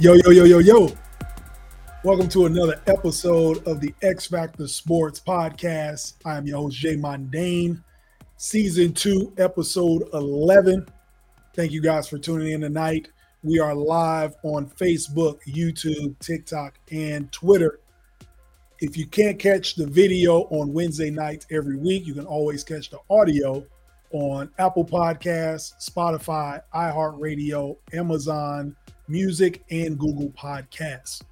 Yo, yo, yo, yo, yo. Welcome to another episode of the X Factor Sports Podcast. I am your host, Jay Mondane, Season 2, Episode 11. Thank you guys for tuning in tonight. We are live on Facebook, YouTube, TikTok, and Twitter. If you can't catch the video on Wednesday nights every week, you can always catch the audio on Apple Podcasts, Spotify, iHeartRadio, Amazon Music, and Google Podcasts.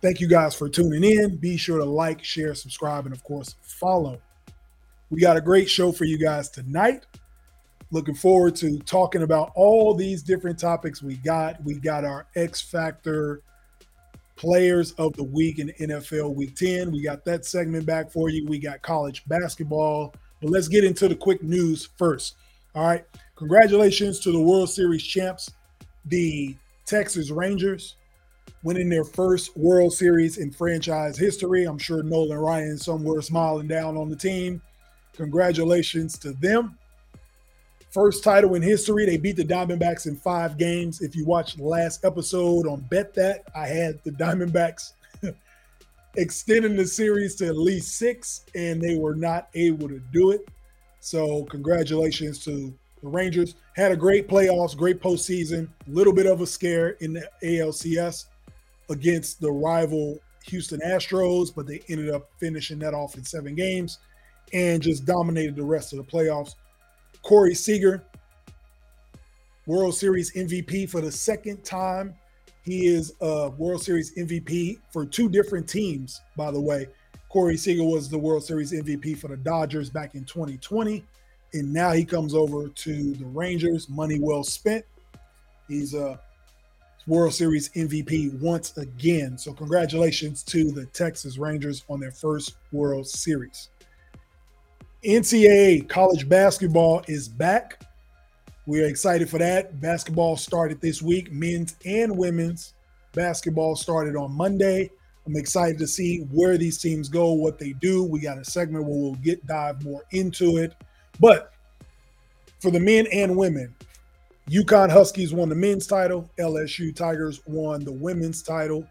Thank you guys for tuning in. Be sure to like, share, subscribe, and of course, follow. We got a great show for you guys tonight. Looking forward to talking about all these different topics we got. We got our X Factor players of the week in NFL Week 10. We got that segment back for you. We got college basketball. But let's get into the quick news first. All right. Congratulations to the World Series champs, the Texas Rangers, winning their first World Series in franchise history. I'm sure Nolan Ryan somewhere smiling down on the team. Congratulations to them. First title in history. They beat the Diamondbacks in five games. If you watched last episode on Bet That, I had the Diamondbacks extending the series to at least six, and they were not able to do it. So, congratulations to the Rangers. Had a great playoffs, great postseason, a little bit of a scare in the ALCS against the rival Houston Astros, but they ended up finishing that off in seven games and just dominated the rest of the playoffs. Corey Seager, World Series MVP for the second time he is a World Series MVP for two different teams, by the way. Corey Seager was the World Series MVP for the Dodgers back in 2020. And now he comes over to the Rangers. Money well spent. He's a World Series MVP once again. So, congratulations to the Texas Rangers on their first World Series. NCAA college basketball is back. We are excited for that. Basketball started this week, men's and women's basketball started on Monday. I'm excited to see where these teams go, what they do. We got a segment where we'll get dive more into it. But for the men and women, UConn Huskies won the men's title, LSU Tigers won the women's title.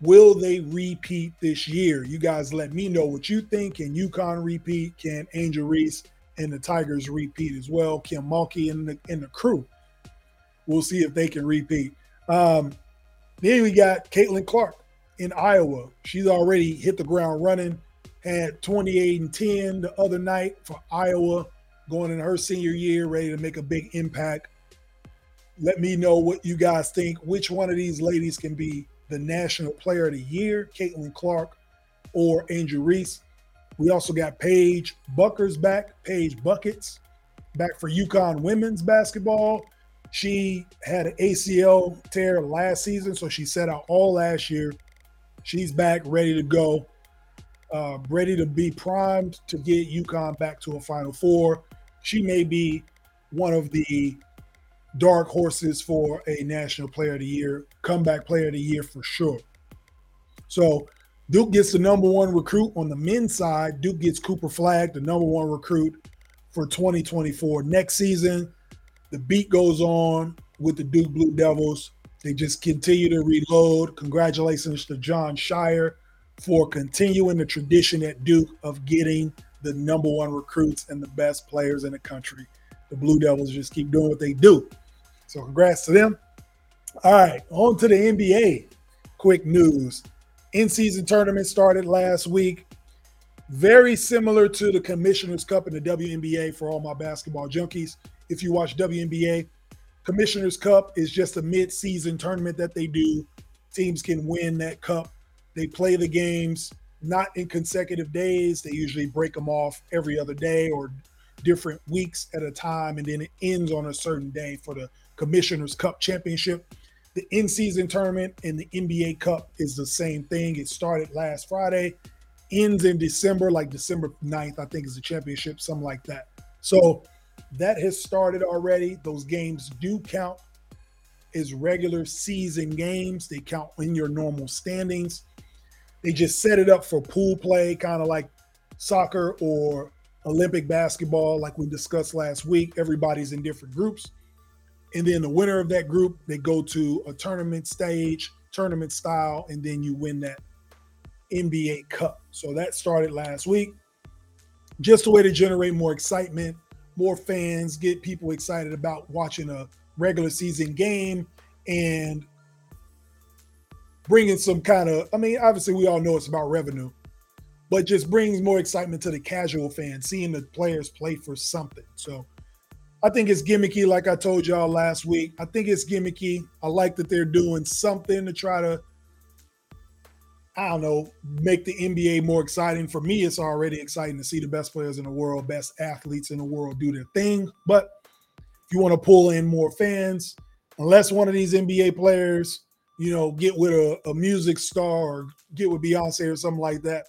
Will they repeat this year? You guys let me know what you think. Can UConn repeat? Can Angel Reese and the Tigers repeat as well. Kim Mulkey and the and the crew. We'll see if they can repeat. Um, then we got Caitlin Clark in Iowa. She's already hit the ground running. Had 28 and 10 the other night for Iowa, going in her senior year, ready to make a big impact. Let me know what you guys think. Which one of these ladies can be the National Player of the Year, Caitlin Clark or Angel Reese? We also got Paige Bueckers back, Paige Buckets back for UConn women's basketball. She had an ACL tear last season, so she set out all last year. She's back, ready to go, uh, ready to be primed to get UConn back to a Final Four. She may be one of the dark horses for a National Player of the Year, comeback Player of the Year for sure. So Duke gets the number one recruit on the men's side. Duke gets Cooper Flagg, the number one recruit for 2024. Next season, the beat goes on with the Duke Blue Devils. They just continue to reload. Congratulations to Jon Scheyer for continuing the tradition at Duke of getting the number one recruits and the best players in the country. The Blue Devils just keep doing what they do. So, congrats to them. All right, on to the NBA. Quick news in season tournament started last week. Very similar to the Commissioner's Cup in the WNBA for all my basketball junkies. If you watch WNBA, Commissioner's Cup is just a mid-season tournament that they do. Teams can win that cup. They play the games not in consecutive days. They usually break them off every other day or different weeks at a time, and then it ends on a certain day for the Commissioner's Cup Championship. The in season tournament and the NBA Cup is the same thing. It started last Friday, ends in December, like December 9th, I think is the championship, something like that. So that has started already. Those games do count as regular season games, they count in your normal standings. They just set it up for pool play, kind of like soccer or Olympic basketball, like we discussed last week. Everybody's in different groups. And then the winner of that group, they go to a tournament stage, tournament style, and then you win that NBA Cup. So that started last week. Just a way to generate more excitement, more fans, get people excited about watching a regular season game and bringing some kind of, I mean, obviously we all know it's about revenue, but just brings more excitement to the casual fan, seeing the players play for something. So I think it's gimmicky, like I told y'all last week. I think it's gimmicky. I like that they're doing something to try to, I don't know, make the NBA more exciting. For me, it's already exciting to see the best players in the world, best athletes in the world do their thing. But if you want to pull in more fans, unless one of these NBA players, you know, get with a, a music star or get with Beyonce or something like that,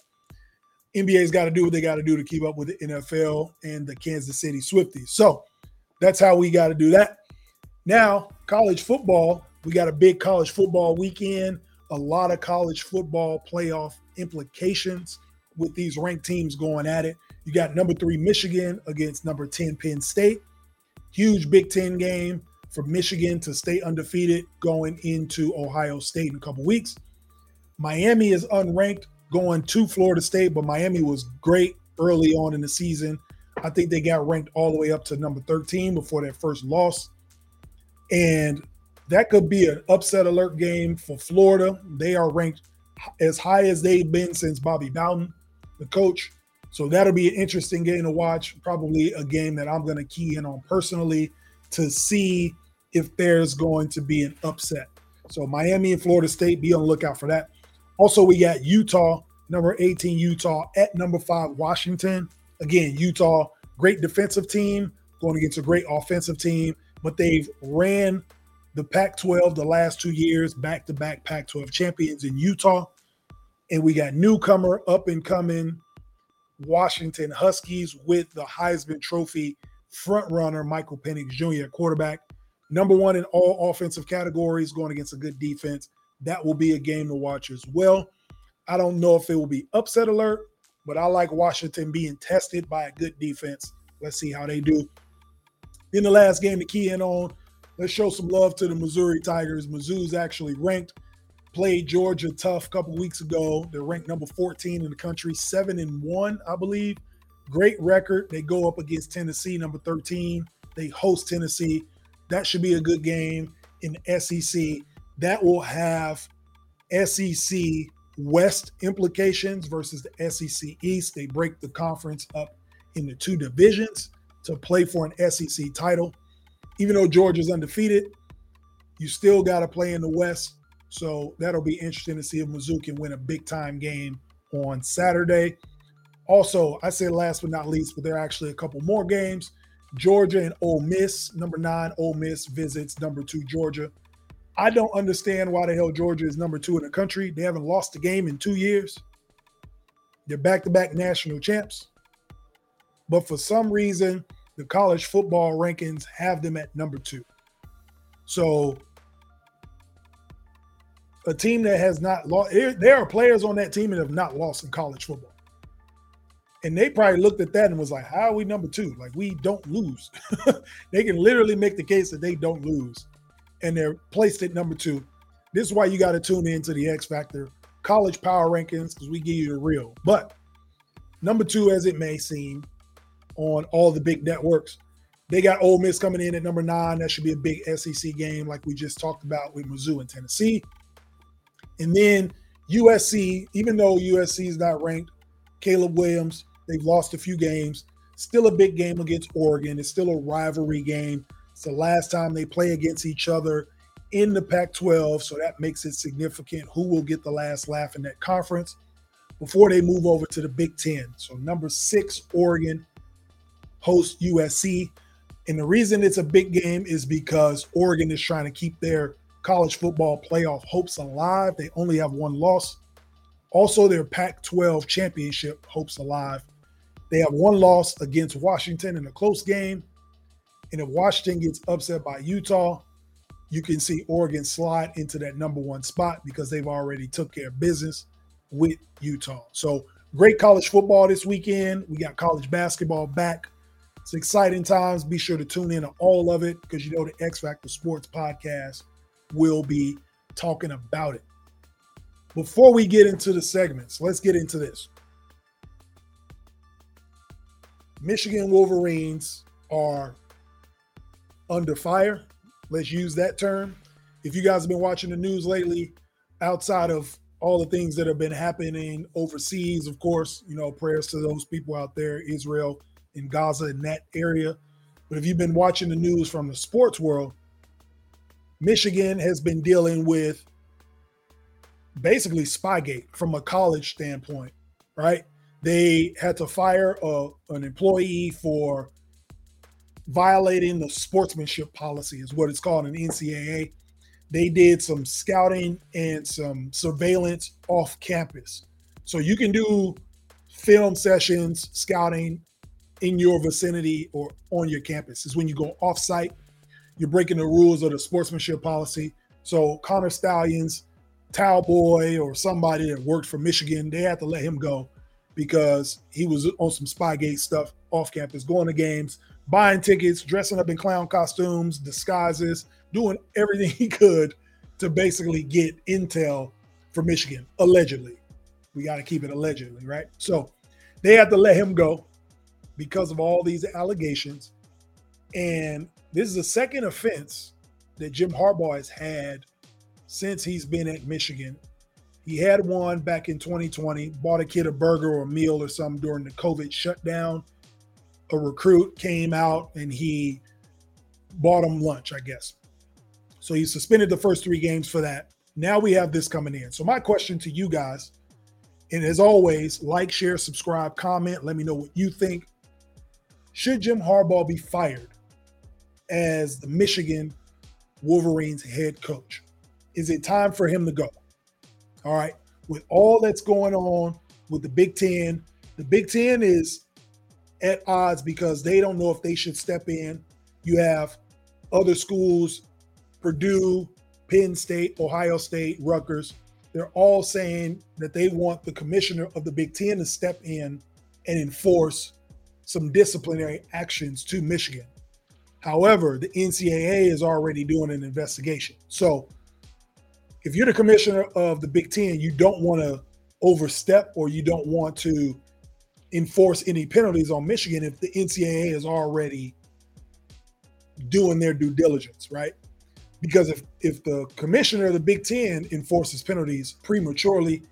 NBA's got to do what they got to do to keep up with the NFL and the Kansas City Swifties. So, that's how we got to do that. Now, college football, we got a big college football weekend, a lot of college football playoff implications with these ranked teams going at it. You got number three Michigan against number 10 Penn State. Huge Big Ten game for Michigan to stay undefeated going into Ohio State in a couple weeks. Miami is unranked going to Florida State, but Miami was great early on in the season. I think they got ranked all the way up to number 13 before their first loss. And that could be an upset alert game for Florida. They are ranked as high as they've been since Bobby Bowden, the coach. So that'll be an interesting game to watch. Probably a game that I'm going to key in on personally to see if there's going to be an upset. So Miami and Florida State, be on the lookout for that. Also, we got Utah, number 18 Utah at number five Washington. Again, Utah great defensive team going against a great offensive team, but they've ran the Pac 12 the last two years, back to back Pac 12 champions in Utah. And we got newcomer, up and coming Washington Huskies with the Heisman Trophy front runner, Michael Penix Jr., quarterback. Number one in all offensive categories, going against a good defense. That will be a game to watch as well. I don't know if it will be upset alert, but I like Washington being tested by a good defense. Let's see how they do. In the last game to key in on, let's show some love to the Missouri Tigers. Mizzou's actually ranked, played Georgia tough a couple weeks ago. They're ranked number 14 in the country, seven and one, I believe. Great record. They go up against Tennessee, number 13. They host Tennessee. That should be a good game in SEC. That will have SEC West implications versus the SEC East. They break the conference up into two divisions to play for an SEC title. Even though Georgia's undefeated, you still got to play in the West. So that'll be interesting to see if Mizzou can win a big time game on Saturday. Also, I said last but not least, but there are actually a couple more games. Georgia and Ole Miss, number nine, Ole Miss visits number two, Georgia. I don't understand why the hell Georgia is number two in the country. They haven't lost a game in two years. They're back to back national champs. But for some reason, the college football rankings have them at number two. So a team that has not lost, there are players on that team that have not lost in college football. And they probably looked at that and was like, how are we number two? Like, we don't lose. they can literally make the case that they don't lose and they're placed at number two. This is why you got to tune in to the X Factor college power rankings because we give you the real. But number two, as it may seem, on all the big networks, they got Ole Miss coming in at number nine. That should be a big SEC game, like we just talked about with Mizzou and Tennessee. And then USC, even though USC is not ranked, Caleb Williams, they've lost a few games. Still a big game against Oregon. It's still a rivalry game. It's the last time they play against each other in the Pac 12, so that makes it significant who will get the last laugh in that conference before they move over to the Big Ten. So, number six, Oregon hosts USC. And the reason it's a big game is because Oregon is trying to keep their college football playoff hopes alive. They only have one loss. Also, their Pac 12 championship hopes alive. They have one loss against Washington in a close game and if Washington gets upset by Utah, you can see Oregon slide into that number one spot because they've already took care of business with Utah. So great college football this weekend. We got college basketball back. It's exciting times. Be sure to tune in to all of it because you know the X Factor Sports podcast will be talking about it. Before we get into the segments, let's get into this. Michigan Wolverines are under fire. Let's use that term. If you guys have been watching the news lately, outside of all the things that have been happening overseas, of course, you know, prayers to those people out there, Israel in Gaza in that area. But if you've been watching the news from the sports world, Michigan has been dealing with basically Spygate from a college standpoint, right? They had to fire a, an employee for violating the sportsmanship policy, is what it's called in NCAA. They did some scouting and some surveillance off campus. So you can do film sessions, scouting in your vicinity or on your campus. Is when you go off site, you're breaking the rules of the sportsmanship policy. So Connor Stalions, Boy, or somebody that worked for Michigan, they had to let him go because he was on some Spygate stuff off campus, going to games, buying tickets, dressing up in clown costumes, disguises, doing everything he could to basically get intel for Michigan, allegedly. We got to keep it allegedly, right? So they had to let him go because of all these allegations. And this is the second offense that Jim Harbaugh has had since he's been at Michigan. He had one back in 2020, bought a kid a burger or a meal or something during the COVID shutdown. A recruit came out and he bought him lunch, I guess. So he suspended the first three games for that. Now we have this coming in. So my question to you guys, and as always, like, share, subscribe, comment. Let me know what you think. Should Jim Harbaugh be fired as the Michigan Wolverines head coach? Is it time for him to go? All right. With all that's going on with the Big Ten, the Big Ten is at odds because they don't know if they should step in. You have other schools, Purdue, Penn State, Ohio State, Rutgers. They're all saying that they want the commissioner of the Big Ten to step in and enforce some disciplinary actions to Michigan. However, the NCAA is already doing an investigation. So if you're the commissioner of the Big Ten, you don't want to overstep or you don't want to enforce any penalties on Michigan if the NCAA is already doing their due diligence, right? Because if if the commissioner of the Big Ten enforces penalties prematurely,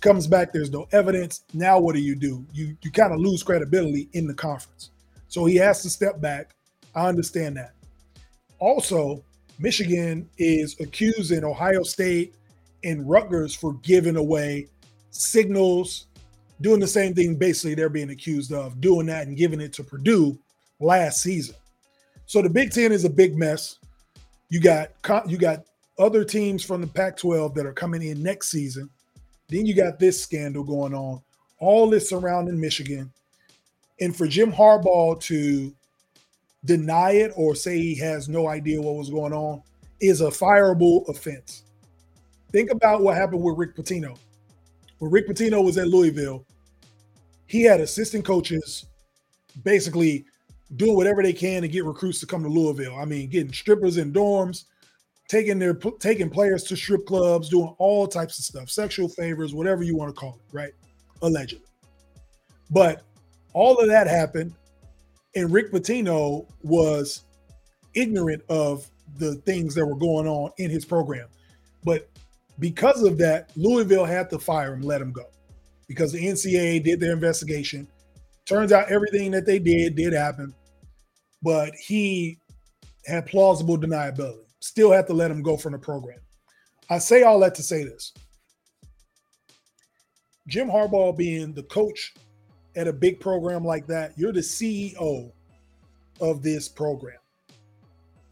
comes back, there's no evidence. Now what do you do? You you kind of lose credibility in the conference. So he has to step back. I understand that. Also, Michigan is accusing Ohio State and Rutgers for giving away signals, doing the same thing basically they're being accused of, doing that and giving it to Purdue last season. So the Big 10 is a big mess. You got you got other teams from the Pac-12 that are coming in next season then you got this scandal going on, all this surrounding Michigan. And for Jim Harbaugh to deny it or say he has no idea what was going on is a fireable offense. Think about what happened with Rick Pitino. When Rick Pitino was at Louisville, he had assistant coaches basically doing whatever they can to get recruits to come to Louisville. I mean, getting strippers in dorms, taking their taking players to strip clubs, doing all types of stuff, sexual favors, whatever you want to call it, right? Allegedly. But all of that happened, and Rick Pitino was ignorant of the things that were going on in his program. But because of that, Louisville had to fire him, let him go, because the NCAA did their investigation. Turns out everything that they did did happen, but he had plausible deniability still had to let him go from the program. I say all that to say this. Jim Harbaugh being the coach at a big program like that, you're the CEO of this program.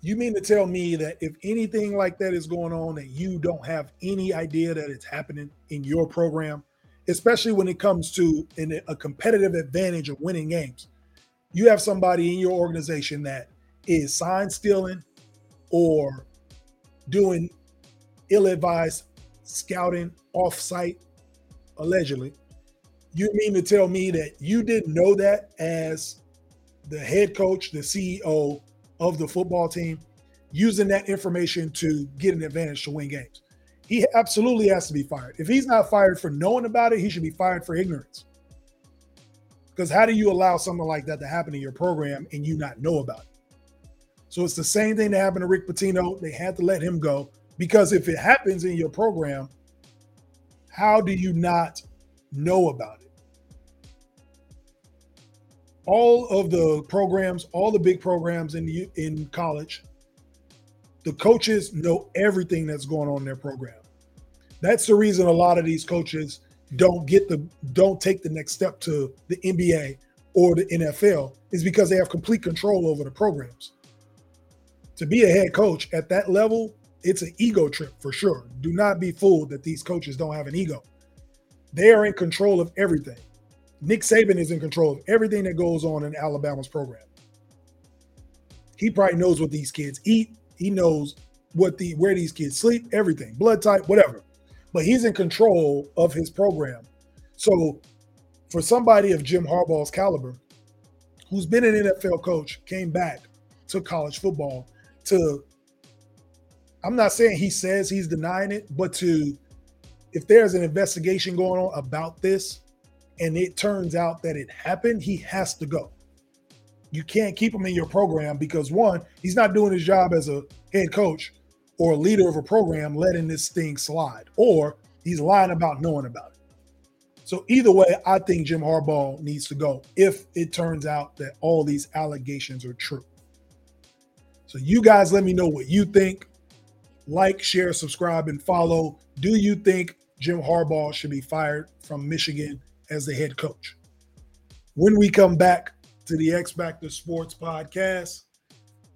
You mean to tell me that if anything like that is going on, that you don't have any idea that it's happening in your program, especially when it comes to in a competitive advantage of winning games? You have somebody in your organization that is sign stealing, or doing ill-advised scouting off-site, allegedly. You mean to tell me that you didn't know that as the head coach, the CEO of the football team, using that information to get an advantage to win games. He absolutely has to be fired. If he's not fired for knowing about it, he should be fired for ignorance. Because how do you allow something like that to happen in your program and you not know about it? So it's the same thing that happened to Rick Pitino. They had to let him go because if it happens in your program, how do you not know about it? All of the programs, all the big programs in the, in college, the coaches know everything that's going on in their program. That's the reason a lot of these coaches don't get the don't take the next step to the NBA or the NFL is because they have complete control over the programs. To be a head coach at that level, it's an ego trip for sure. Do not be fooled that these coaches don't have an ego. They are in control of everything. Nick Saban is in control of everything that goes on in Alabama's program. He probably knows what these kids eat. He knows what the where these kids sleep, everything, blood type, whatever. But he's in control of his program. So for somebody of Jim Harbaugh's caliber, who's been an NFL coach, came back to college football to I'm not saying he says he's denying it, but to if there's an investigation going on about this and it turns out that it happened, he has to go. You can't keep him in your program because one, he's not doing his job as a head coach or a leader of a program letting this thing slide, or he's lying about knowing about it. So either way, I think Jim Harbaugh needs to go if it turns out that all these allegations are true. So you guys let me know what you think. Like, share, subscribe, and follow. Do you think Jim Harbaugh should be fired from Michigan as the head coach? When we come back to the X Factor Sports Podcast,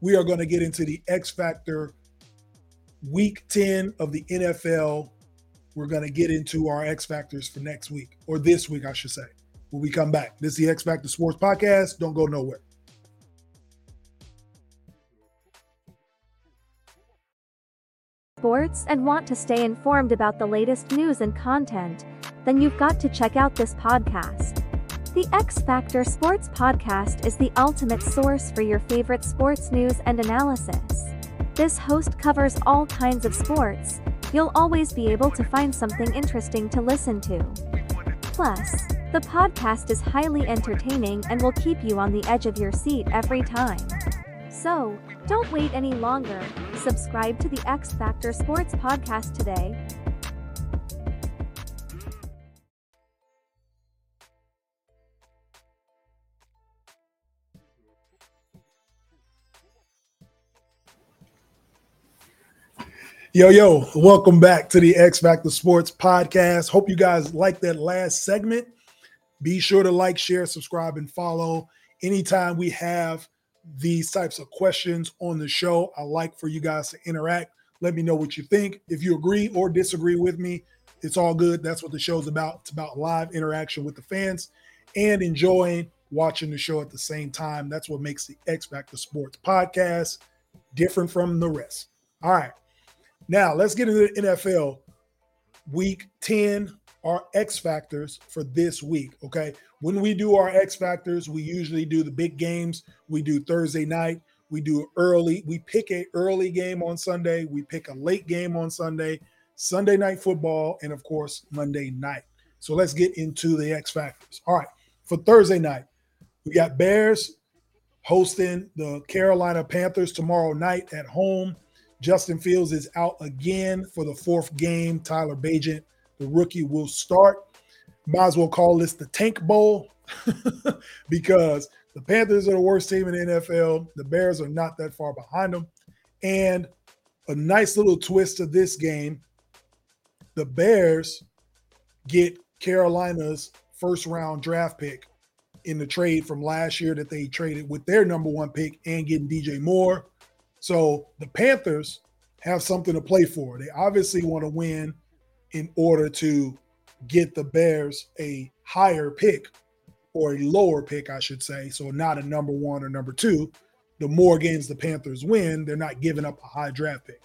we are going to get into the X Factor week 10 of the NFL. We're going to get into our X Factors for next week, or this week, I should say, when we come back. This is the X Factor Sports Podcast. Don't go nowhere. sports and want to stay informed about the latest news and content, then you've got to check out this podcast. The X Factor Sports Podcast is the ultimate source for your favorite sports news and analysis. This host covers all kinds of sports, you'll always be able to find something interesting to listen to. Plus, the podcast is highly entertaining and will keep you on the edge of your seat every time. So, don't wait any longer. Subscribe to the X Factor Sports Podcast today. Yo, yo, welcome back to the X Factor Sports Podcast. Hope you guys like that last segment. Be sure to like, share, subscribe, and follow anytime we have these types of questions on the show. I like for you guys to interact. Let me know what you think. If you agree or disagree with me, it's all good. That's what the show's about. It's about live interaction with the fans and enjoying watching the show at the same time. That's what makes the X Factor Sports podcast different from the rest. All right. Now let's get into the NFL week 10, our X factors for this week. Okay. When we do our X factors, we usually do the big games. We do Thursday night. We do early. We pick a early game on Sunday. We pick a late game on Sunday, Sunday night football, and of course, Monday night. So let's get into the X factors. All right. For Thursday night, we got Bears hosting the Carolina Panthers tomorrow night at home. Justin Fields is out again for the fourth game. Tyler Bagent, the rookie, will start might as well call this the Tank Bowl because the Panthers are the worst team in the NFL. The Bears are not that far behind them. And a nice little twist to this game the Bears get Carolina's first round draft pick in the trade from last year that they traded with their number one pick and getting DJ Moore. So the Panthers have something to play for. They obviously want to win in order to get the Bears a higher pick or a lower pick, I should say. So not a number one or number two. The more games the Panthers win, they're not giving up a high draft pick.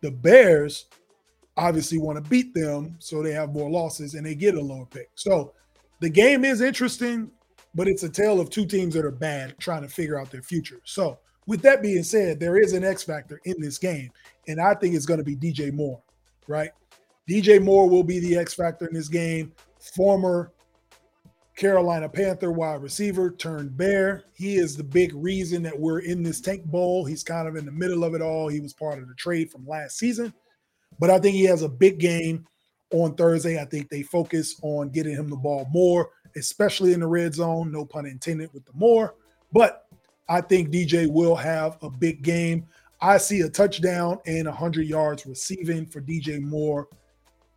The Bears obviously want to beat them, so they have more losses and they get a lower pick. So the game is interesting. but it's a tale of two teams that are bad trying to figure out their future. So, with that being said, there is an X factor in this game, and I think it's going to be DJ Moore, right? DJ Moore will be the X factor in this game. Former Carolina Panther wide receiver turned Bear. He is the big reason that we're in this tank bowl. He's kind of in the middle of it all. He was part of the trade from last season, but I think he has a big game on Thursday. I think they focus on getting him the ball more, especially in the red zone. No pun intended with the more, but I think DJ will have a big game. I see a touchdown and 100 yards receiving for DJ Moore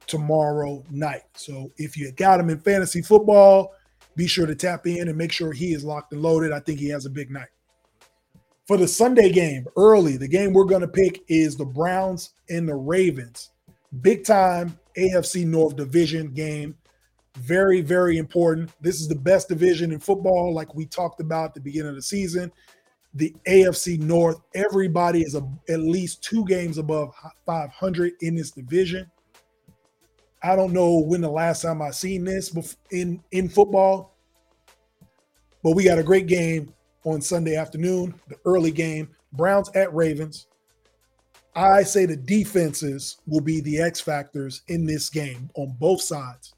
tomorrow night. So if you got him in fantasy football, be sure to tap in and make sure he is locked and loaded. I think he has a big night. For the Sunday game, early, the game we're going to pick is the Browns and the Ravens. Big time AFC North division game. Very, very important. This is the best division in football, like we talked about at the beginning of the season. The AFC North, everybody is a, at least two games above 500 in this division. I don't know when the last time I seen this in in football, but we got a great game on Sunday afternoon, the early game, Browns at Ravens. I say the defenses will be the X factors in this game on both sides.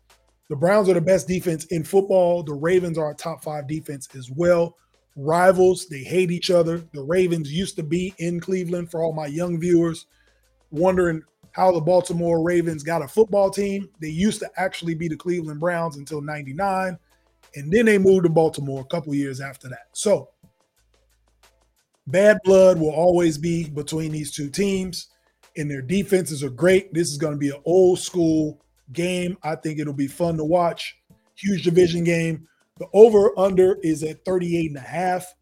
The Browns are the best defense in football. The Ravens are a top five defense as well. Rivals, they hate each other. The Ravens used to be in Cleveland for all my young viewers, wondering how the Baltimore Ravens got a football team. They used to actually be the Cleveland Browns until 99. And then they moved to Baltimore a couple years after that. So bad blood will always be between these two teams, and their defenses are great. This is going to be an old school game. I think it'll be fun to watch. Huge division game. The over under is at 38 and a half.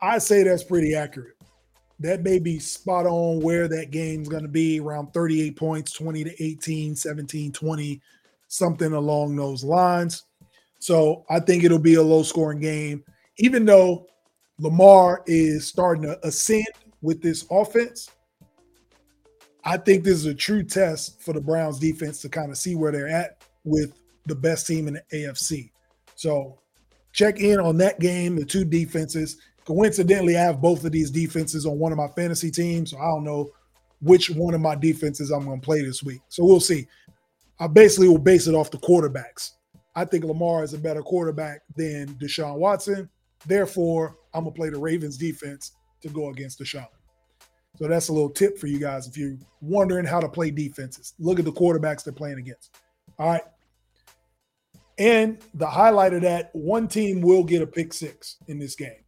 I say that's pretty accurate that may be spot on where that game's going to be around 38 points, 20 to 18, 17, 20, something along those lines. So I think it'll be a low scoring game, even though Lamar is starting to ascend with this offense. I think this is a true test for the Browns defense to kind of see where they're at with the best team in the AFC. So check in on that game, the two defenses. Coincidentally, I have both of these defenses on one of my fantasy teams, so I don't know which one of my defenses I'm going to play this week. So we'll see. I basically will base it off the quarterbacks. I think Lamar is a better quarterback than Deshaun Watson. Therefore, I'm going to play the Ravens defense to go against Deshaun. So that's a little tip for you guys if you're wondering how to play defenses. Look at the quarterbacks they're playing against. All right. And the highlight of that, one team will get a pick six in this game.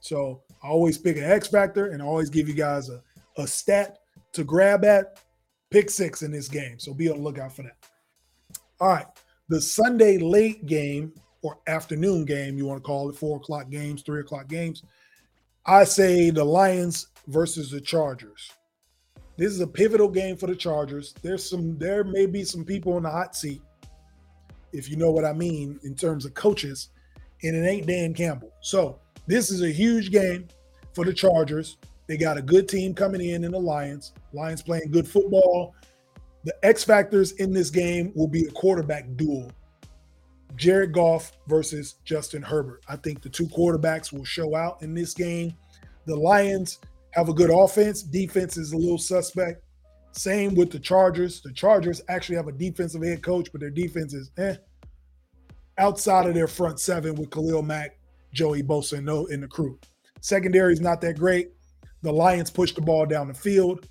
So I always pick an X factor and I always give you guys a, a stat to grab at. Pick six in this game. So be on the lookout for that. All right. The Sunday late game or afternoon game, you want to call it four o'clock games, three o'clock games. I say the Lions versus the Chargers. This is a pivotal game for the Chargers. There's some, there may be some people in the hot seat, if you know what I mean, in terms of coaches, and it ain't Dan Campbell. So this is a huge game for the Chargers. They got a good team coming in in the Lions. Lions playing good football. The X factors in this game will be a quarterback duel. Jared Goff versus Justin Herbert. I think the two quarterbacks will show out in this game. The Lions have a good offense. Defense is a little suspect. Same with the Chargers. The Chargers actually have a defensive head coach, but their defense is eh. Outside of their front seven with Khalil Mack Joey Bosa in the, in the crew. Secondary is not that great. The Lions push the ball down the field.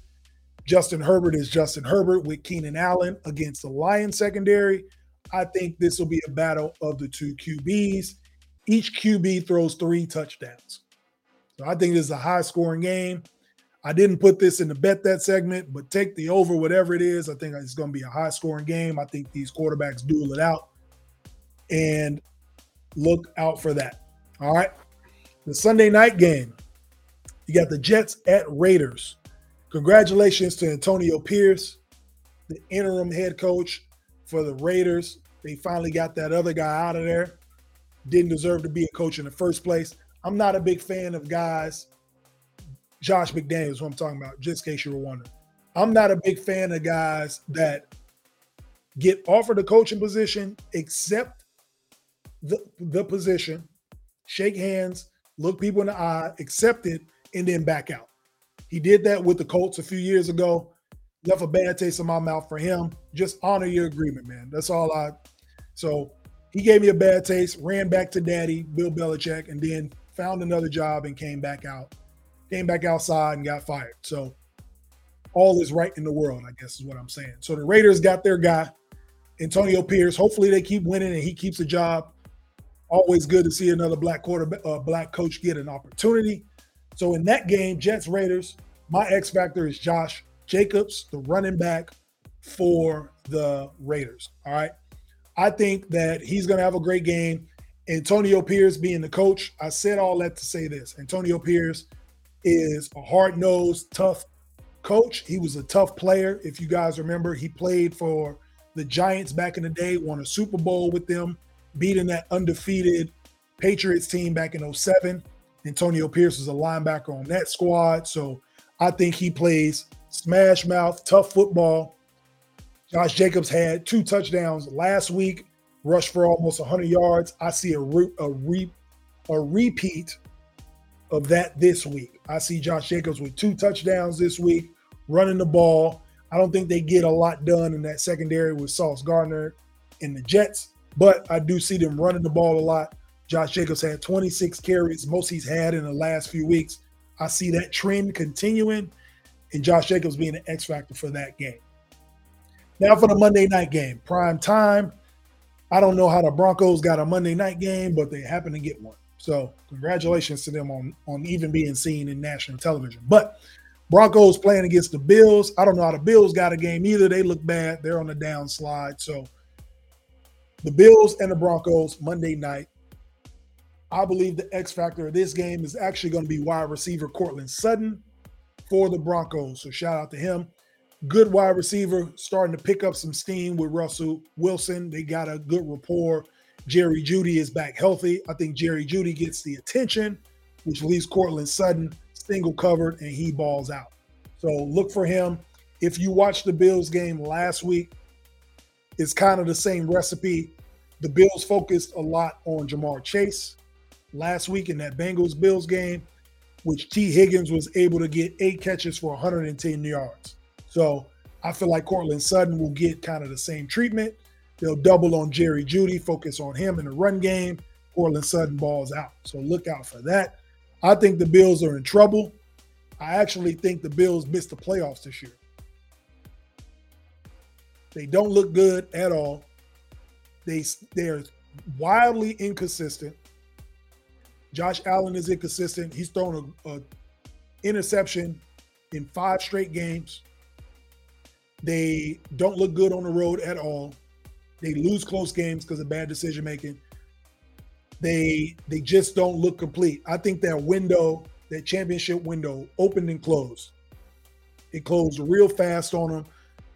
Justin Herbert is Justin Herbert with Keenan Allen against the Lions secondary. I think this will be a battle of the two QBs. Each QB throws three touchdowns. So I think this is a high scoring game. I didn't put this in the bet that segment, but take the over, whatever it is. I think it's going to be a high scoring game. I think these quarterbacks duel it out. And look out for that. All right. The Sunday night game, you got the Jets at Raiders. Congratulations to Antonio Pierce, the interim head coach for the Raiders. They finally got that other guy out of there. Didn't deserve to be a coach in the first place. I'm not a big fan of guys. Josh McDaniels, who I'm talking about, just in case you were wondering. I'm not a big fan of guys that get offered a coaching position, except the, the position, shake hands, look people in the eye, accept it, and then back out. He did that with the Colts a few years ago. Left a bad taste in my mouth for him. Just honor your agreement, man. That's all I. So he gave me a bad taste, ran back to daddy, Bill Belichick, and then found another job and came back out, came back outside and got fired. So all is right in the world, I guess is what I'm saying. So the Raiders got their guy, Antonio Pierce. Hopefully they keep winning and he keeps a job. Always good to see another black quarterback, uh, black coach get an opportunity. So in that game, Jets Raiders, my X factor is Josh Jacobs, the running back for the Raiders. All right. I think that he's going to have a great game. Antonio Pierce being the coach, I said all that to say this. Antonio Pierce is a hard nosed, tough coach. He was a tough player. If you guys remember, he played for the Giants back in the day, won a Super Bowl with them, beating that undefeated Patriots team back in 07. Antonio Pierce was a linebacker on that squad. So I think he plays smash mouth, tough football. Josh Jacobs had two touchdowns last week, rushed for almost 100 yards. I see a, re- a, re- a repeat of that this week. I see Josh Jacobs with two touchdowns this week, running the ball. I don't think they get a lot done in that secondary with Sauce Gardner and the Jets, but I do see them running the ball a lot. Josh Jacobs had 26 carries, most he's had in the last few weeks. I see that trend continuing, and Josh Jacobs being an X factor for that game. Now for the Monday night game, prime time. I don't know how the Broncos got a Monday night game, but they happen to get one. So congratulations to them on, on even being seen in national television. But Broncos playing against the Bills. I don't know how the Bills got a game either. They look bad. They're on the downslide. So the Bills and the Broncos Monday night. I believe the X factor of this game is actually going to be wide receiver Courtland Sutton for the Broncos. So shout out to him. Good wide receiver, starting to pick up some steam with Russell Wilson. They got a good rapport. Jerry Jeudy is back healthy. I think Jerry Jeudy gets the attention, which leaves Courtland Sutton single covered and he balls out. So look for him. If you watched the Bills game last week, it's kind of the same recipe. The Bills focused a lot on Ja'Marr Chase last week in that Bengals Bills game, which Tee Higgins was able to get eight catches for 110 yards. So I feel like Courtland Sutton will get kind of the same treatment. They'll double on Jerry Jeudy, focus on him in the run game. Courtland Sutton balls out. So look out for that. I think the Bills are in trouble. I actually think the Bills missed the playoffs this year. They don't look good at all. They they're wildly inconsistent. Josh Allen is inconsistent. He's thrown a, a interception in five straight games. They don't look good on the road at all. They lose close games because of bad decision making. They they just don't look complete. I think that window, that championship window, opened and closed. It closed real fast on them,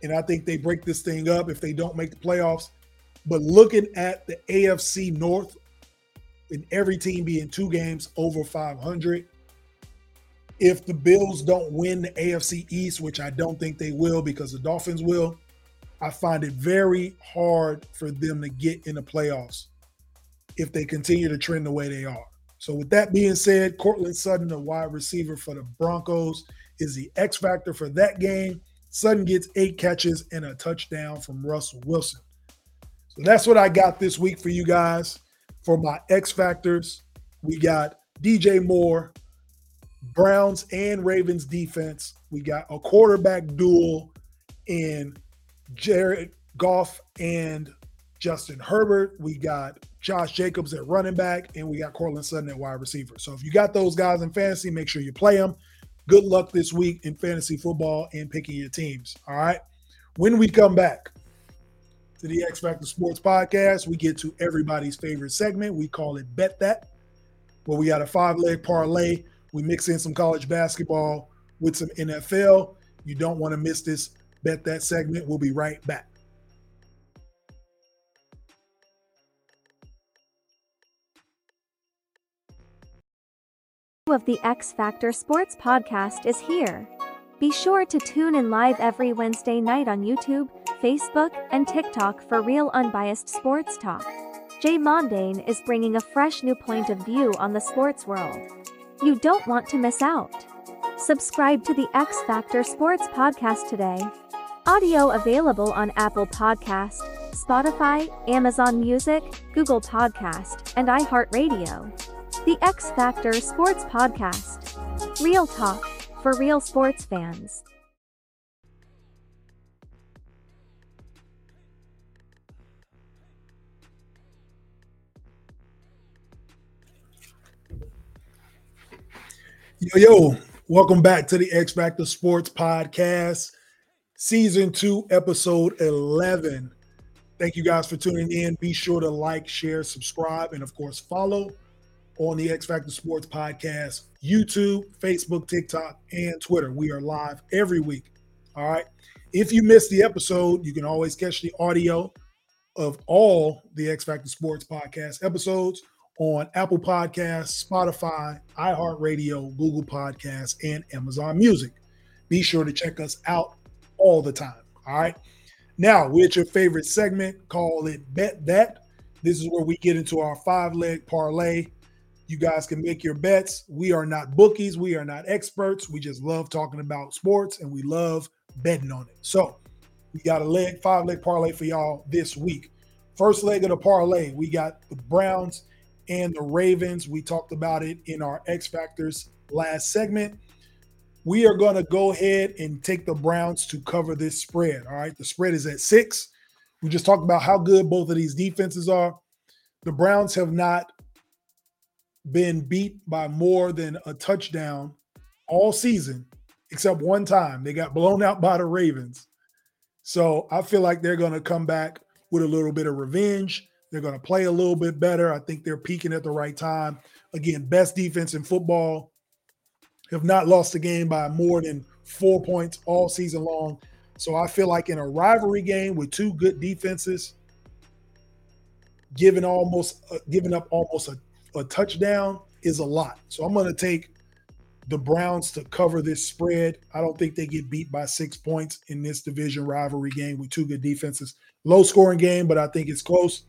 and I think they break this thing up if they don't make the playoffs. But looking at the AFC North, and every team being two games over 500. If the Bills don't win the AFC East, which I don't think they will because the Dolphins will, I find it very hard for them to get in the playoffs if they continue to trend the way they are. So, with that being said, Courtland Sutton, the wide receiver for the Broncos, is the X factor for that game. Sutton gets eight catches and a touchdown from Russell Wilson. So, that's what I got this week for you guys for my X Factors, we got DJ Moore, Browns and Ravens defense. We got a quarterback duel in Jared Goff and Justin Herbert. We got Josh Jacobs at running back, and we got Courtland Sutton at wide receiver. So if you got those guys in fantasy, make sure you play them. Good luck this week in fantasy football and picking your teams. All right. When we come back, to the X Factor Sports Podcast. We get to everybody's favorite segment. We call it Bet That, where we got a five leg parlay. We mix in some college basketball with some NFL. You don't want to miss this Bet That segment. We'll be right back. of the X Factor Sports Podcast is here. Be sure to tune in live every Wednesday night on YouTube Facebook, and TikTok for real unbiased sports talk. Jay Mondane is bringing a fresh new point of view on the sports world. You don't want to miss out. Subscribe to the X Factor Sports Podcast today. Audio available on Apple Podcast, Spotify, Amazon Music, Google Podcast, and iHeartRadio. The X Factor Sports Podcast. Real talk for real sports fans. Yo, yo, welcome back to the X Factor Sports Podcast, Season 2, Episode 11. Thank you guys for tuning in. Be sure to like, share, subscribe, and of course, follow on the X Factor Sports Podcast, YouTube, Facebook, TikTok, and Twitter. We are live every week. All right. If you missed the episode, you can always catch the audio of all the X Factor Sports Podcast episodes on Apple Podcasts, Spotify, iHeartRadio, Google Podcasts, and Amazon Music. Be sure to check us out all the time. All right. Now, with your favorite segment, call it Bet That. This is where we get into our five leg parlay. You guys can make your bets. We are not bookies, we are not experts. We just love talking about sports and we love betting on it. So, we got a leg, five leg parlay for y'all this week. First leg of the parlay, we got the Browns and the Ravens. We talked about it in our X Factors last segment. We are going to go ahead and take the Browns to cover this spread. All right. The spread is at six. We just talked about how good both of these defenses are. The Browns have not been beat by more than a touchdown all season, except one time. They got blown out by the Ravens. So I feel like they're going to come back with a little bit of revenge. They're going to play a little bit better. I think they're peaking at the right time. Again, best defense in football. Have not lost a game by more than four points all season long. So I feel like in a rivalry game with two good defenses, giving almost uh, giving up almost a, a touchdown is a lot. So I'm going to take the Browns to cover this spread. I don't think they get beat by six points in this division rivalry game with two good defenses. Low scoring game, but I think it's close.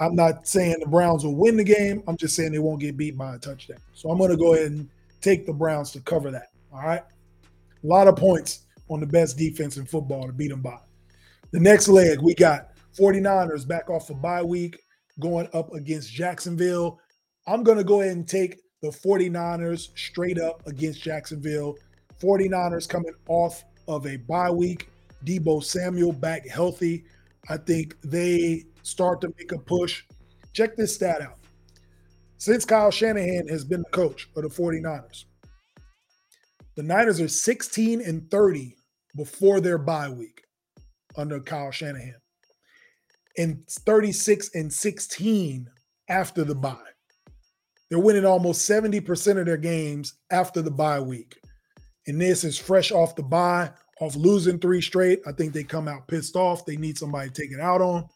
I'm not saying the Browns will win the game. I'm just saying they won't get beat by a touchdown. So I'm going to go ahead and take the Browns to cover that. All right. A lot of points on the best defense in football to beat them by. The next leg, we got 49ers back off a of bye week going up against Jacksonville. I'm going to go ahead and take the 49ers straight up against Jacksonville. 49ers coming off of a bye week. Deebo Samuel back healthy. I think they start to make a push. Check this stat out. Since Kyle Shanahan has been the coach of the 49ers, the Niners are 16 and 30 before their bye week under Kyle Shanahan, and 36 and 16 after the bye. They're winning almost 70% of their games after the bye week. And this is fresh off the bye, off losing three straight. I think they come out pissed off. They need somebody to take it out on.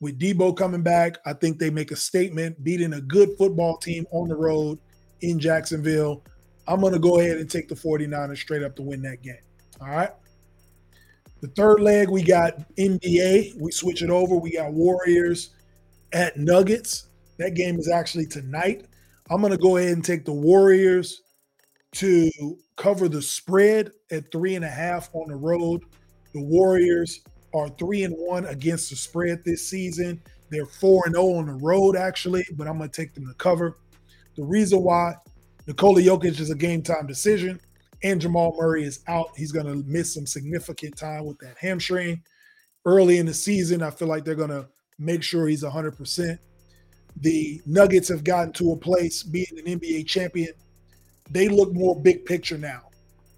With Deebo coming back, I think they make a statement, beating a good football team on the road in Jacksonville. I'm going to go ahead and take the 49ers straight up to win that game. All right. The third leg, we got NBA. We switch it over. We got Warriors at Nuggets. That game is actually tonight. I'm going to go ahead and take the Warriors to cover the spread at three and a half on the road. The Warriors are three and one against the spread this season. They're four and zero oh on the road, actually, but I'm to take them to cover. The reason why Nikola Jokic is a game time decision and Jamal Murray is out. He's to miss some significant time with that hamstring. Early in the season, I feel like they're to make sure he's 100%. The Nuggets have gotten to a place being an NBA champion. They look more big picture now.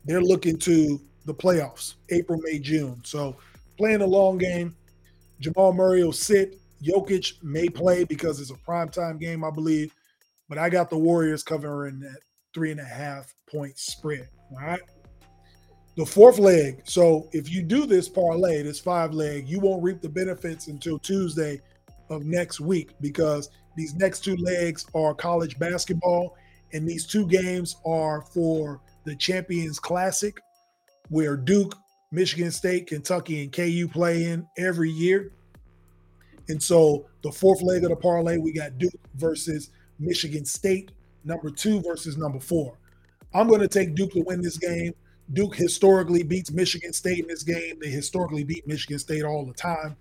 They're looking to the playoffs, April, May, June. So playing a long game. Jamal Murray will sit. Jokic may play because it's a primetime game, I believe. But I got the Warriors covering that three and a half point spread. All right. The fourth leg. So if you do this parlay, this five leg, you won't reap the benefits until Tuesday of next week because these next two legs are college basketball. And these two games are for the Champions Classic, where Duke Michigan State, Kentucky, and KU play in every year. And so the fourth leg of the parlay, we got Duke versus Michigan State, number two versus number four. I'm going to take Duke to win this game. Duke historically beats Michigan State in this game. They historically beat Michigan State all the time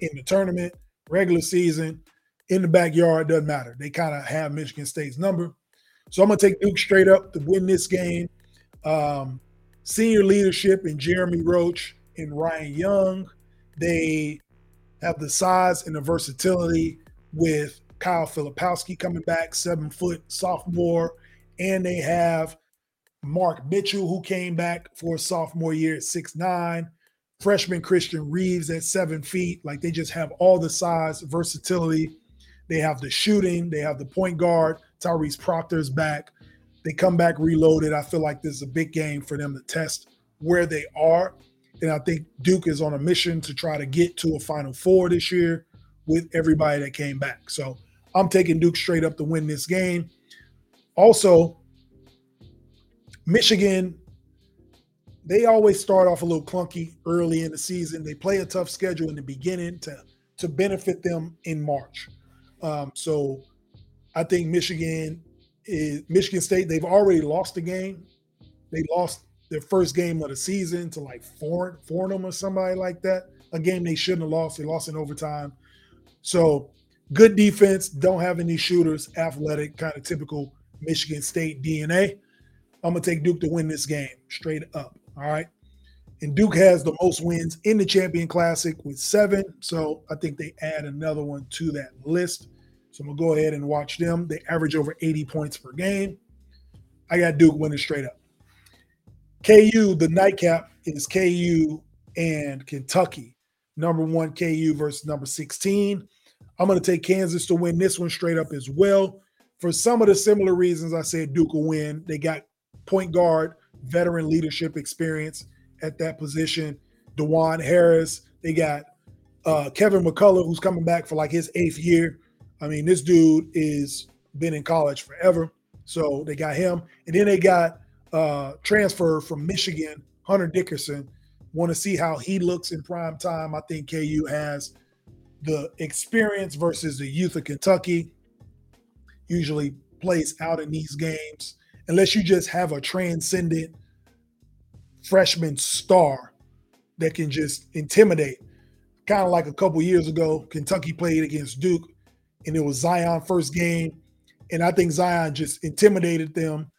in the tournament, regular season, in the backyard, doesn't matter. They kind of have Michigan State's number. So I'm going to take Duke straight up to win this game. Um, senior leadership in Jeremy Roach and Ryan Young. They have the size and the versatility with Kyle Filipowski coming back, seven foot sophomore. And they have Mark Mitchell, who came back for a sophomore year at six nine. Freshman Christian Reeves at seven feet. Like they just have all the size, versatility. They have the shooting. They have the point guard. Tyrese Proctor's back. They come back reloaded. I feel like this is a big game for them to test where they are. And I think Duke is on a mission to try to get to a Final Four this year with everybody that came back. So I'm taking Duke straight up to win this game. Also, Michigan, they always start off a little clunky early in the season. They play a tough schedule in the beginning to to benefit them in March. Um, so I think Michigan is Michigan State. They've already lost the game. They lost their first game of the season to like Fordham or somebody like that. A game they shouldn't have lost. They lost in overtime. So good defense. Don't have any shooters. Athletic, kind of typical Michigan State DNA. I'm gonna take Duke to win this game straight up. All right. And Duke has the most wins in the Champion Classic with seven. So I think they add another one to that list. So I'm gonna go ahead and watch them. They average over 80 points per game. I got Duke winning straight up. KU, the nightcap is KU and Kentucky. Number one KU versus number 16. I'm going to take Kansas to win this one straight up as well. For some of the similar reasons I said Duke will win, they got point guard, veteran leadership experience at that position. Dajuan Harris. They got uh, Kevin McCullar, who's coming back for like his eighth year. I mean, this dude is been in college forever. So they got him. And then they got uh, transfer from Michigan, Hunter Dickinson. Want to see how he looks in prime time. I think KU has the experience versus the youth of Kentucky. Usually plays out in these games unless you just have a transcendent freshman star that can just intimidate. Kind of like a couple years ago, Kentucky played against Duke, and it was Zion first game, and I think Zion just intimidated them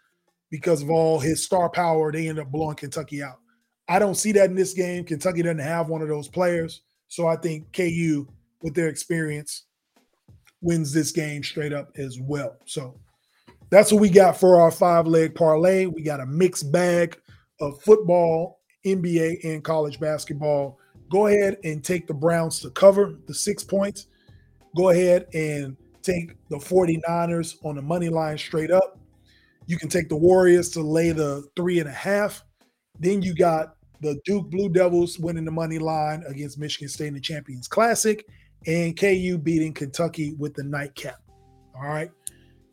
because of all his star power. They ended up blowing Kentucky out. I don't see that in this game. Kentucky doesn't have one of those players, so I think KU, with their experience, wins this game straight up as well. So that's what we got for our five leg parlay. We got a mixed bag of football, NBA, and college basketball. Go ahead and take the Browns to cover the six points. Go ahead and take the 49ers on the money line straight up. You can take the Warriors to lay the three and a half. Then you got the Duke Blue Devils winning the money line against Michigan State in the Champions Classic, and KU beating Kentucky with the nightcap. All right.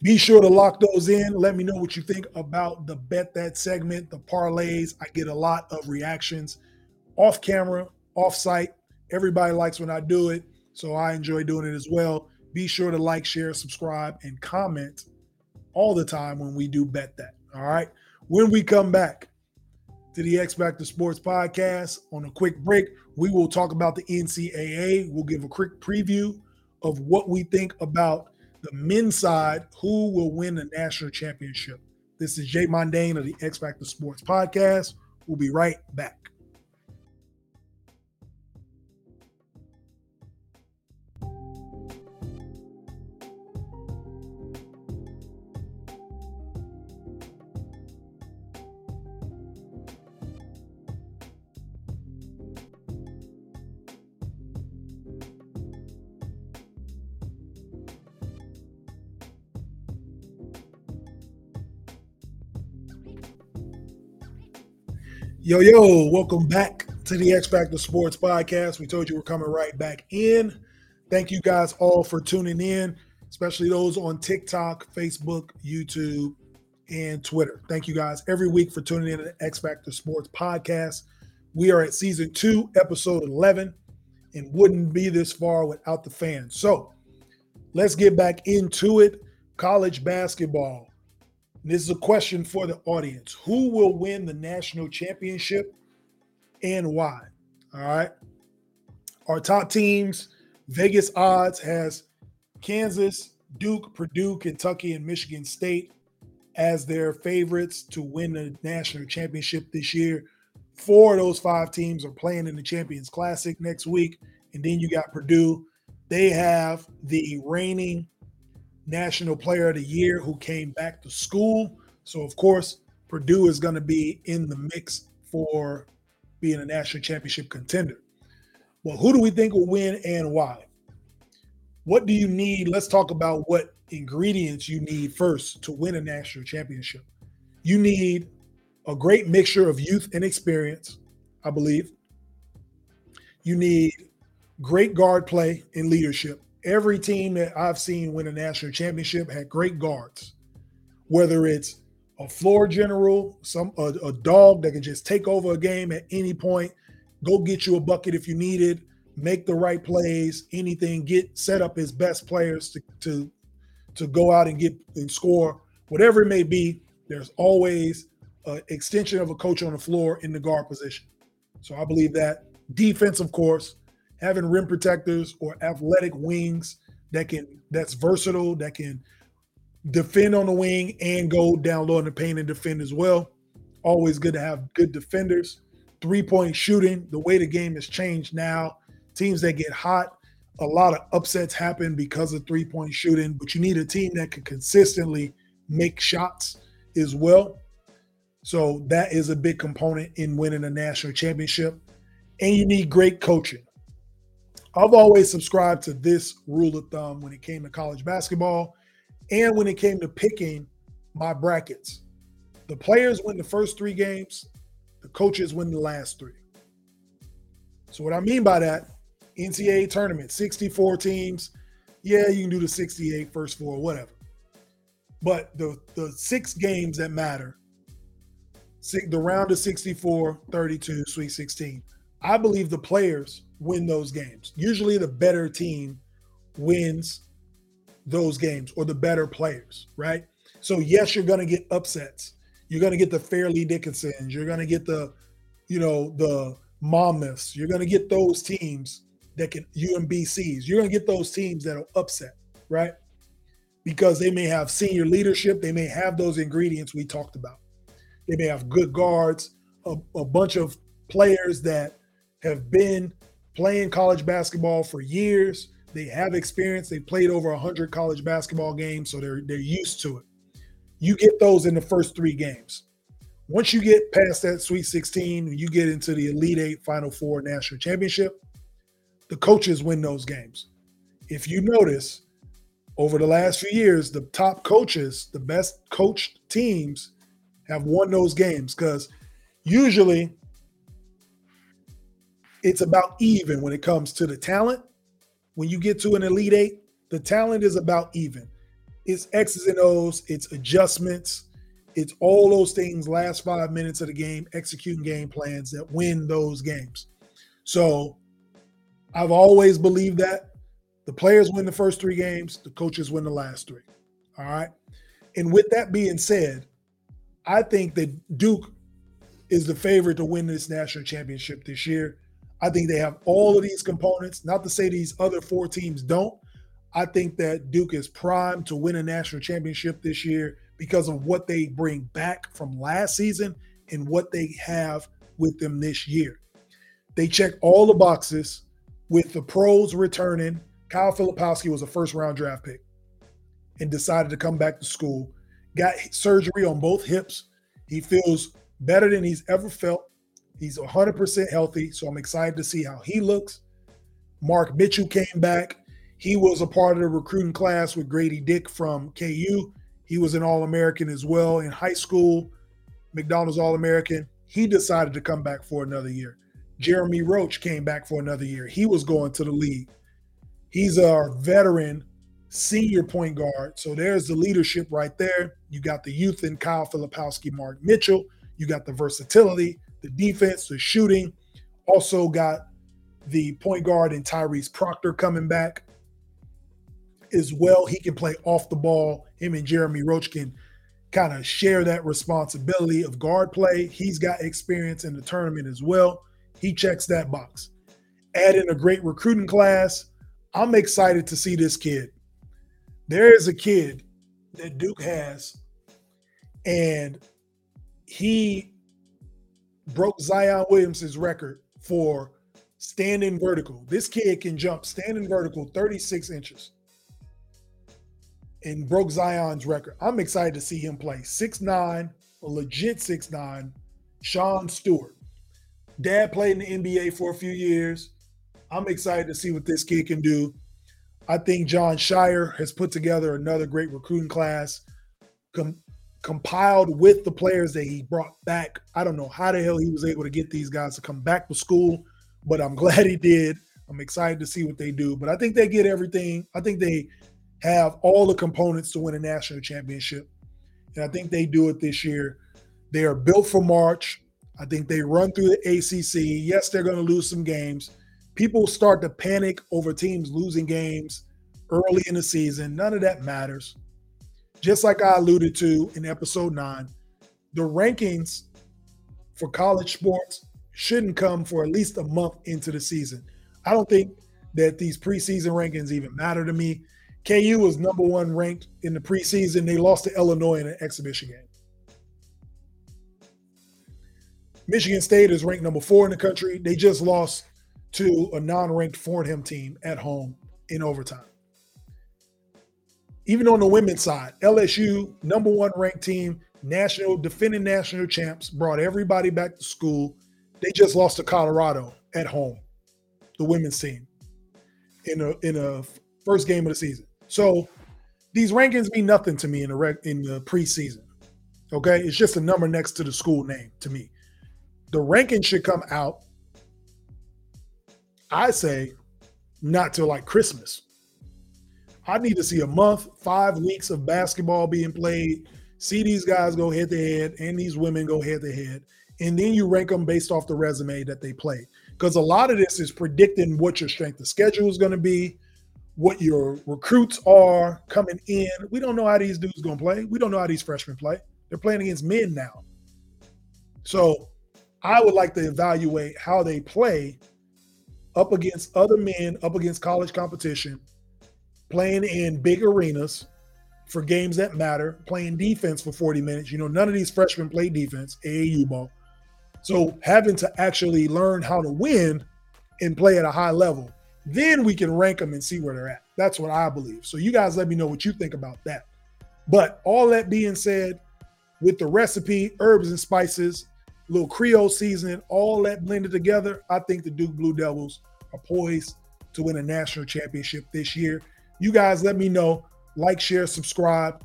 Be sure to lock those in. Let me know what you think about the bet that segment, the parlays. I get a lot of reactions off camera, off site. Everybody likes when I do it, so I enjoy doing it as well. Be sure to like, share, subscribe, and comment all the time when we do bet that. All right. When we come back to the X Factor Sports podcast on a quick break, we will talk about the NCAA. We'll give a quick preview of what we think about the men's side, who will win the national championship. This is Jay Mondane of the X Factor Sports Podcast. We'll be right back. Yo, yo, welcome back to the X Factor Sports Podcast. We told you we're coming right back in. Thank you guys all for tuning in, especially those on TikTok, Facebook, YouTube, and Twitter. Thank you guys every week for tuning in to the X Factor Sports Podcast. We are at season two, episode 11, and wouldn't be this far without the fans. So let's get back into it. College basketball. This is a question for the audience. Who will win the national championship and why? All right. Our top teams, Vegas odds has Kansas, Duke, Purdue, Kentucky, and Michigan State as their favorites to win the national championship this year. Four of those five teams are playing in the Champions Classic next week. And then you got Purdue. They have the reigning National Player of the Year who came back to school. So, of course, Purdue is going to be in the mix for being a national championship contender. Well, who do we think will win and why? What do you need? Let's talk about what ingredients you need first to win a national championship. You need a great mixture of youth and experience, I believe. You need great guard play and leadership. Every team that I've seen win a national championship had great guards, whether it's a floor general, some a, a dog that can just take over a game at any point, go get you a bucket if you need it, make the right plays, anything, get set up his best players to to to go out and get and score, whatever it may be. There's always an extension of a coach on the floor in the guard position. So I believe that defense, of course, having rim protectors or athletic wings that can that's versatile, that can defend on the wing and go down low in the paint and defend as well. Always good to have good defenders. Three point shooting, the way the game has changed now, teams that get hot, a lot of upsets happen because of three point shooting, but you need a team that can consistently make shots as well. So that is a big component in winning a national championship. And you need great coaching. I've always subscribed to this rule of thumb when it came to college basketball and when it came to picking my brackets. The players win the first three games, the coaches win the last three. So, what I mean by that, NCAA tournament, 64 teams. Yeah, you can do the 68 first four, whatever. But the, the six games that matter, the round of 64, 32, Sweet 16, I believe the players win those games. Usually the better team wins those games or the better players, right? So yes, you're going to get upsets. You're going to get the Fairleigh Dickinsons. You're going to get the, you know, the Monmouths. You're going to get those teams that can UMBCs. You're going to get those teams that'll upset, right? Because they may have senior leadership. They may have those ingredients we talked about. They may have good guards, a, a bunch of players that have been playing college basketball for years. They have experience. They played over 100 college basketball games, so they're they're used to it. You get those in the first three games. Once you get past that Sweet 16, you get into the Elite Eight, Final Four, National Championship. The coaches win those games. If you notice, over the last few years, the top coaches, the best coached teams, have won those games because usually it's about even when it comes to the talent. When you get to an elite eight, the talent is about even. It's X's and O's, it's adjustments, it's all those things, last five minutes of the game, executing game plans that win those games. So I've always believed that the players win the first three games, the coaches win the last three. All right. And with that being said, I think that Duke is the favorite to win this national championship this year. I think they have all of these components. Not to say these other four teams don't. I think that Duke is primed to win a national championship this year because of what they bring back from last season and what they have with them this year. They check all the boxes with the pros returning. Kyle Filipowski was a first round draft pick and decided to come back to school. Got surgery on both hips. He feels better than he's ever felt. He's 100% healthy, so I'm excited to see how he looks. Mark Mitchell came back. He was a part of the recruiting class with Grady Dick from KU. He was an All American as well in high school, McDonald's All American. He decided to come back for another year. Jeremy Roach came back for another year. He was going to the league. He's a veteran senior point guard. So there's the leadership right there. You got the youth in Kyle Filipowski, Mark Mitchell. You got the versatility the defense, the shooting. Also got the point guard and Tyrese Proctor coming back. as well. He can play off the ball. Him and Jeremy Roach can kind of share that responsibility of guard play. He's got experience in the tournament as well. He checks that box. Add in a great recruiting class. I'm excited to see this kid. There is a kid that Duke has, and he broke Zion Williamson's record for standing vertical. This kid can jump standing vertical 36 inches and broke Zion's record. I'm excited to see him play. Six nine, a legit six nine. Sean Stewart. Dad played in the NBA for a few years. I'm excited to see what this kid can do. I think Jon Scheyer has put together another great recruiting class, com- compiled with the players that he brought back. I don't know how the hell he was able to get these guys to come back to school, but I'm glad he did. I'm excited to see what they do. But I think they get everything. I think they have all the components to win a national championship. And I think they do it this year. They are built for March. I think they run through the ACC. Yes, they're going to lose some games. People start to panic over teams losing games early in the season. None of that matters. Just like I alluded to in episode nine, the rankings for college sports shouldn't come for at least a month into the season. I don't think that these preseason rankings even matter to me. KU was number one ranked in the preseason. They lost to Illinois in an exhibition game. Michigan State is ranked number four in the country. They just lost to a non-ranked Fordham team at home in overtime. Even on the women's side, LSU, number one ranked team, national defending national champs, brought everybody back to school. They just lost to Colorado at home, the women's team, in a in a first game of the season. So these rankings mean nothing to me in the rec- in the preseason. Okay, it's just a number next to the school name to me. The ranking should come out. I say not till like Christmas. I need to see a month, five weeks of basketball being played. See these guys go head to head and these women go head to head. And then you rank them based off the resume that they play. Because a lot of this is predicting what your strength of schedule is going to be, what your recruits are coming in. We don't know how these dudes going to play. We don't know how these freshmen play. They're playing against men now. So I would like to evaluate how they play up against other men, up against college competition, playing in big arenas for games that matter, playing defense for 40 minutes. You know, none of these freshmen play defense, AAU ball. So having to actually learn how to win and play at a high level then we can rank them and see where they're at. That's what I believe. So you guys let me know what you think about that. But all that being said, with the recipe, herbs and spices, little Creole seasoning, all that blended together, I think the Duke Blue Devils are poised to win a national championship this year. You guys let me know, like, share, subscribe,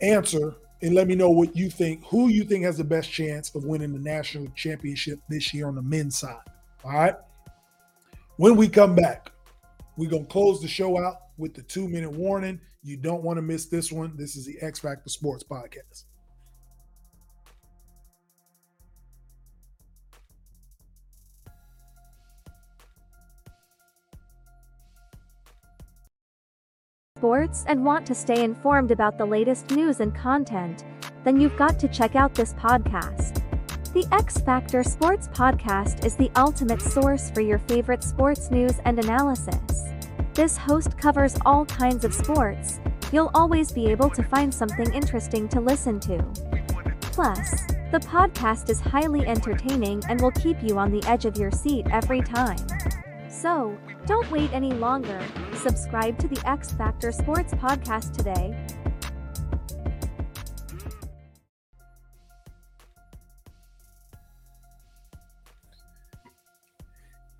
answer, and let me know what you think, who you think has the best chance of winning the national championship this year on the men's side. All right. When we come back, we're going to close the show out with the two minute warning. You don't want to miss this one. This is the X Factor Sports Podcast. Sports and want to stay informed about the latest news and content, then you've got to check out this podcast. The X Factor Sports Podcast is the ultimate source for your favorite sports news and analysis. This host covers all kinds of sports, you'll always be able to find something interesting to listen to. Plus, the podcast is highly entertaining and will keep you on the edge of your seat every time. So, don't wait any longer. Subscribe to the X Factor Sports Podcast today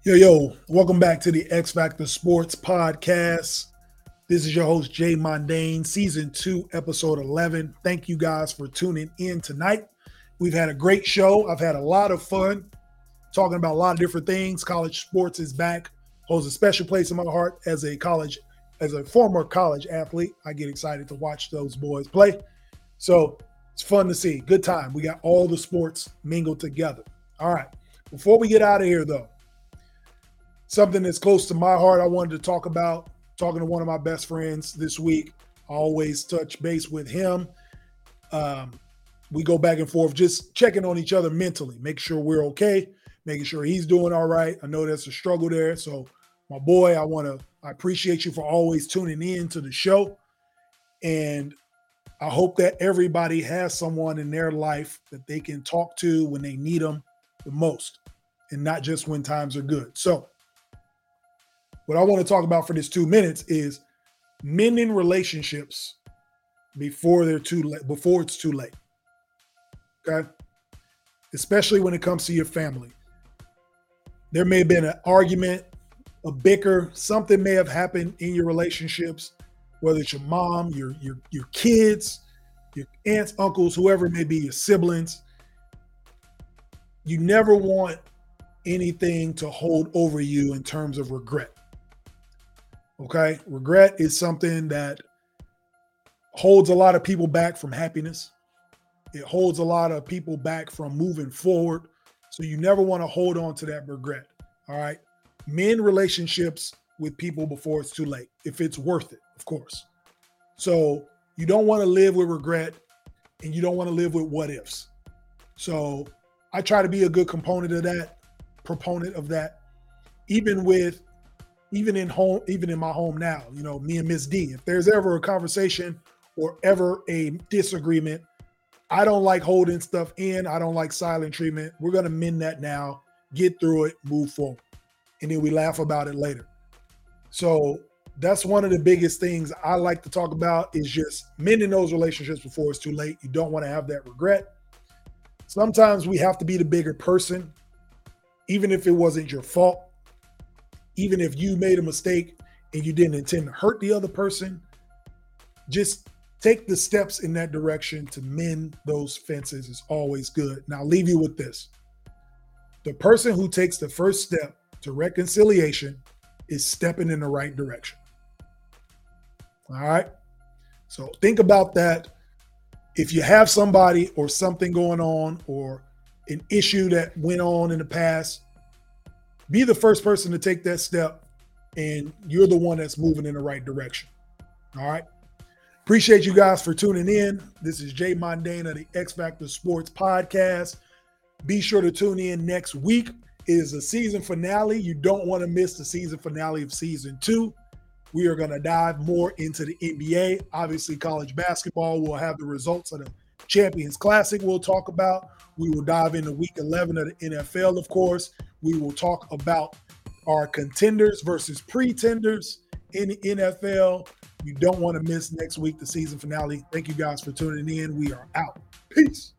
Yo, yo, welcome back to the X Factor Sports Podcast. This is your host, Jay Mondane, season two, episode 11. Thank you guys for tuning in tonight. We've had a great show. I've had a lot of fun talking about a lot of different things. College sports is back, holds a special place in my heart as a college, as a former college athlete. I get excited to watch those boys play. So it's fun to see. Good time. We got all the sports mingled together. All right. Before we get out of here, though, something that's close to my heart I wanted to talk about talking to one of my best friends this week. I always touch base with him. Um, we go back and forth, just checking on each other mentally, make sure we're okay, making sure he's doing all right. I know that's a struggle there. So, my boy, I want to, I appreciate you for always tuning in to the show. And I hope that everybody has someone in their life that they can talk to when they need them the most and not just when times are good. So, what I want to talk about for this two minutes is mending relationships before they're too late, before it's too late. Okay. Especially when it comes to your family. There may have been an argument, a bicker, something may have happened in your relationships whether it's your mom, your your your kids, your aunts, uncles, whoever it may be, your siblings. You never want anything to hold over you in terms of regret. Okay? Regret is something that holds a lot of people back from happiness. It holds a lot of people back from moving forward. So you never want to hold on to that regret. All right. Men relationships with people before it's too late, if it's worth it of course. So you don't want to live with regret and you don't want to live with what ifs. So I try to be a good component of that, proponent of that, even with even in home, even in my home now, you know, me and Miss D. If there's ever a conversation or ever a disagreement, I don't like holding stuff in. I don't like silent treatment. We're gonna mend that now, get through it, move forward. And then we laugh about it later. So that's one of the biggest things I like to talk about is just mending those relationships before it's too late. You don't want to have that regret. Sometimes we have to be the bigger person, even if it wasn't your fault, even if you made a mistake and you didn't intend to hurt the other person. Just take the steps in that direction to mend those fences is always good. Now, I'll leave you with this the person who takes the first step to reconciliation is stepping in the right direction. All right. So think about that. If you have somebody or something going on or an issue that went on in the past, be the first person to take that step and you're the one that's moving in the right direction. All right. Appreciate you guys for tuning in. This is Jay Mondane of the X Factor Sports Podcast. Be sure to tune in next week. It is a season finale. You don't want to miss the season finale of season two. We are going to dive more into the NBA. Obviously, college basketball. We'll have the results of the Champions Classic we'll talk about. We will dive into week 11 of the NFL, of course. We will talk about our contenders versus pretenders in the NFL. You don't want to miss next week, the season finale. Thank you guys for tuning in. We are out. Peace.